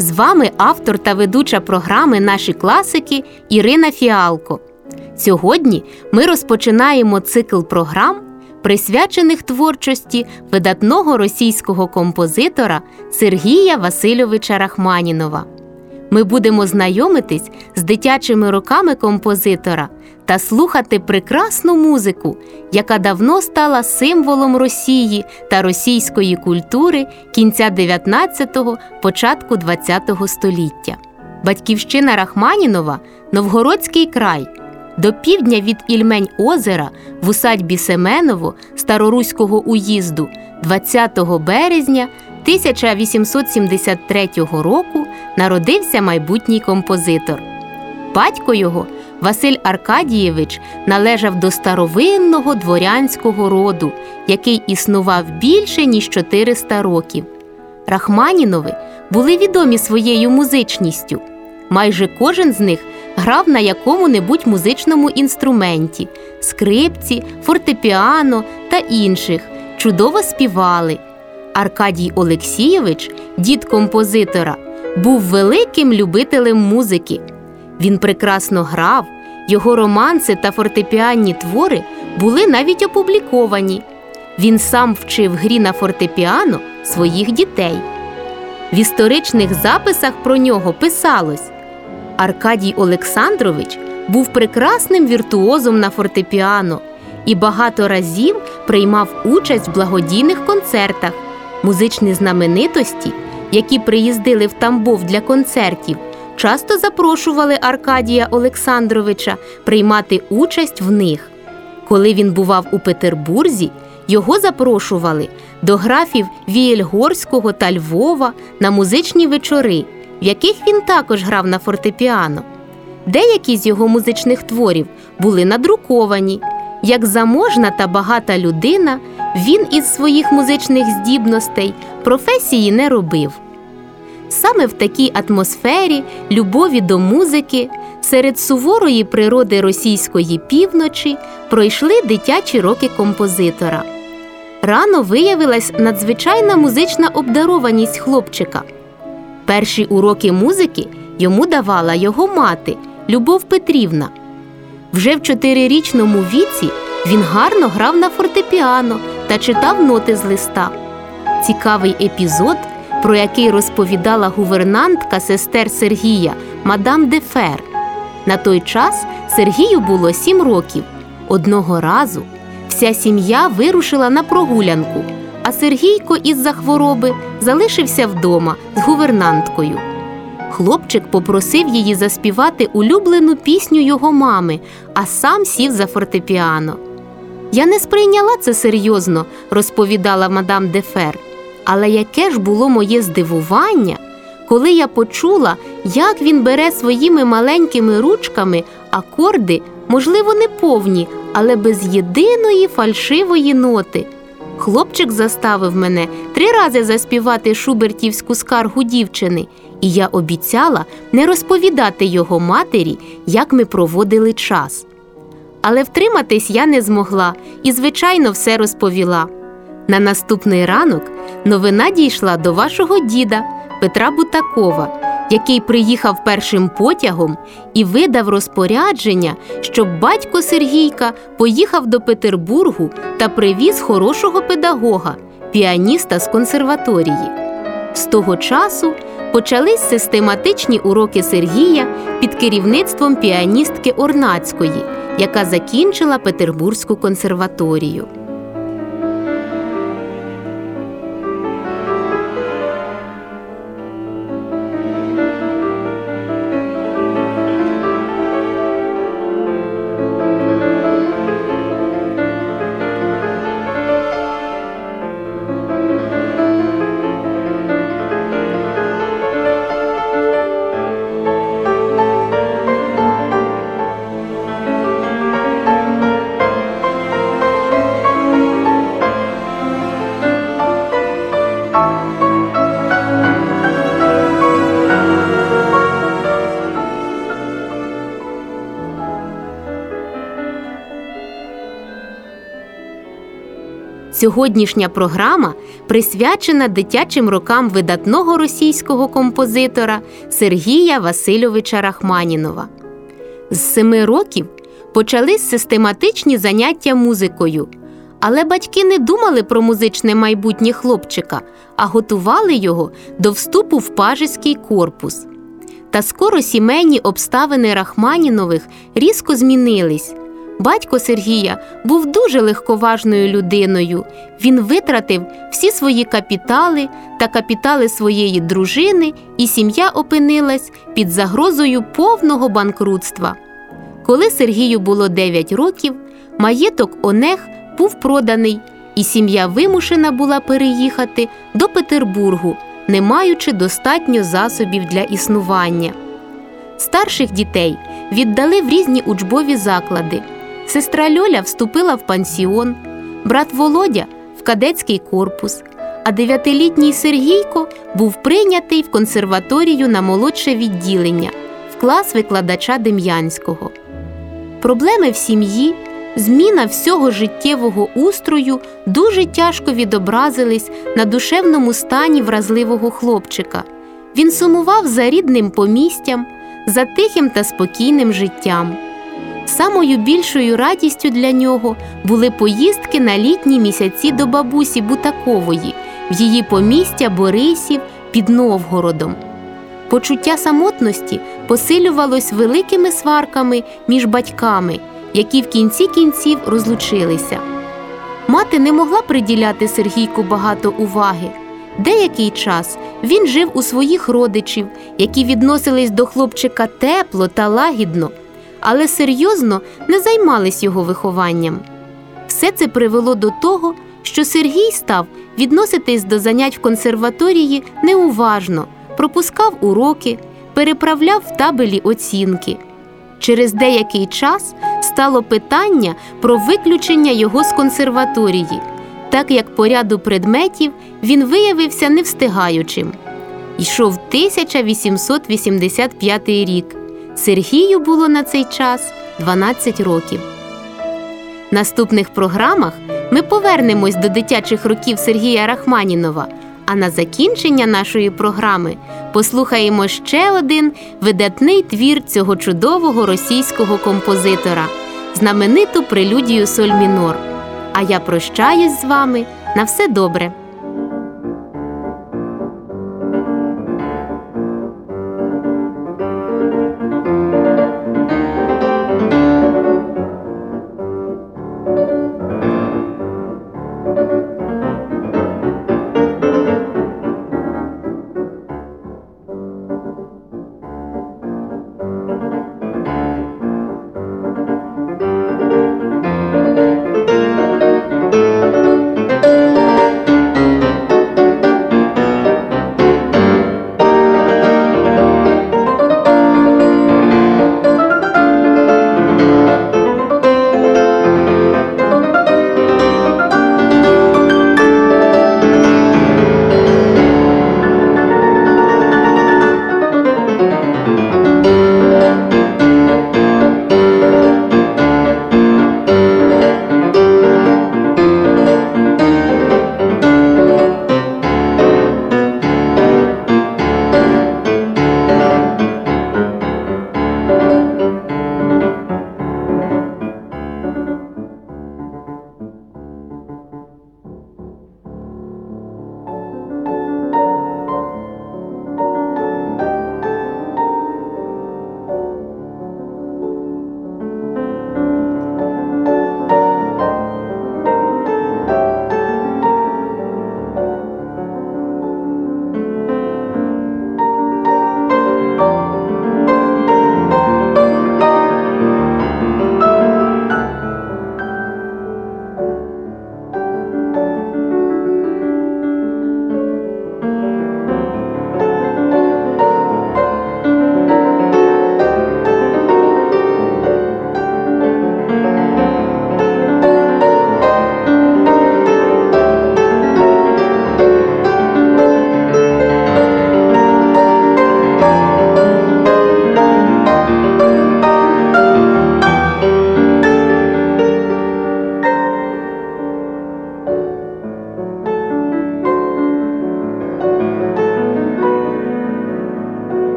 З вами автор та ведуча програми Наші класики Ірина Фіалко. Сьогодні ми розпочинаємо цикл програм, присвячених творчості видатного російського композитора Сергія Васильовича Рахманінова. Ми будемо знайомитись з дитячими роками композитора та слухати прекрасну музику, яка давно стала символом Росії та російської культури кінця 19-го, початку 20-го століття. Батьківщина Рахманінова Новгородський край. До півдня від Ільмень озера в усадьбі Семеново Староруського уїзду 20 березня 1873 року народився майбутній композитор. Батько його Василь Аркадієвич належав до старовинного дворянського роду, який існував більше ніж 400 років. Рахманінови були відомі своєю музичністю. Майже кожен з них грав на якому-небудь музичному інструменті скрипці, фортепіано та інших, чудово співали. Аркадій Олексійович, дід композитора, був великим любителем музики. Він прекрасно грав, його романси та фортепіанні твори були навіть опубліковані. Він сам вчив грі на фортепіано своїх дітей. В історичних записах про нього писалось Аркадій Олександрович був прекрасним віртуозом на фортепіано і багато разів приймав участь в благодійних концертах, музичні знаменитості, які приїздили в Тамбов для концертів часто запрошували Аркадія Олександровича приймати участь в них. Коли він бував у Петербурзі, його запрошували до графів Вієльгорського та Львова на музичні вечори, в яких він також грав на фортепіано. Деякі з його музичних творів були надруковані. Як заможна та багата людина, він із своїх музичних здібностей професії не робив. Саме в такій атмосфері любові до музики серед суворої природи російської півночі пройшли дитячі роки композитора. Рано виявилась надзвичайна музична обдарованість хлопчика. Перші уроки музики йому давала його мати Любов Петрівна. Вже в чотирирічному віці він гарно грав на фортепіано та читав ноти з листа. Цікавий епізод про який розповідала гувернантка сестер Сергія мадам Дефер. На той час Сергію було сім років. Одного разу вся сім'я вирушила на прогулянку, а Сергійко із-за хвороби залишився вдома з гувернанткою. Хлопчик попросив її заспівати улюблену пісню його мами, а сам сів за фортепіано. Я не сприйняла це серйозно, розповідала мадам Дефер. Але яке ж було моє здивування, коли я почула, як він бере своїми маленькими ручками акорди, можливо, не повні, але без єдиної фальшивої ноти. Хлопчик заставив мене три рази заспівати шубертівську скаргу дівчини, і я обіцяла не розповідати його матері, як ми проводили час. Але втриматись я не змогла і, звичайно, все розповіла. На наступний ранок новина дійшла до вашого діда Петра Бутакова, який приїхав першим потягом і видав розпорядження, щоб батько Сергійка поїхав до Петербургу та привіз хорошого педагога, піаніста з консерваторії. З того часу почались систематичні уроки Сергія під керівництвом піаністки Орнацької, яка закінчила Петербурзьку консерваторію. Сьогоднішня програма присвячена дитячим рокам видатного російського композитора Сергія Васильовича Рахманінова. З семи років почались систематичні заняття музикою, але батьки не думали про музичне майбутнє хлопчика, а готували його до вступу в пажеський корпус. Та скоро сімейні обставини Рахманінових різко змінились. Батько Сергія був дуже легковажною людиною. Він витратив всі свої капітали та капітали своєї дружини, і сім'я опинилась під загрозою повного банкрутства. Коли Сергію було 9 років, маєток Онег був проданий, і сім'я вимушена була переїхати до Петербургу, не маючи достатньо засобів для існування. Старших дітей віддали в різні учбові заклади. Сестра Льоля вступила в пансіон, брат Володя в кадетський корпус, а дев'ятилітній Сергійко був прийнятий в консерваторію на молодше відділення в клас викладача Дем'янського. Проблеми в сім'ї, зміна всього життєвого устрою дуже тяжко відобразились на душевному стані вразливого хлопчика. Він сумував за рідним помістям, за тихим та спокійним життям. Самою більшою радістю для нього були поїздки на літні місяці до бабусі Бутакової в її помістя Борисів під Новгородом. Почуття самотності посилювалось великими сварками між батьками, які в кінці кінців розлучилися. Мати не могла приділяти Сергійку багато уваги. Деякий час він жив у своїх родичів, які відносились до хлопчика тепло та лагідно, але серйозно не займались його вихованням. Все це привело до того, що Сергій став відноситись до занять в консерваторії неуважно, пропускав уроки, переправляв в табелі оцінки. Через деякий час стало питання про виключення його з консерваторії, так як по ряду предметів він виявився невстигаючим. Йшов 1885 рік. Сергію було на цей час 12 років. В наступних програмах ми повернемось до дитячих років Сергія Рахманінова. А на закінчення нашої програми послухаємо ще один видатний твір цього чудового російського композитора, знамениту прелюдію соль мінор. А я прощаюсь з вами на все добре.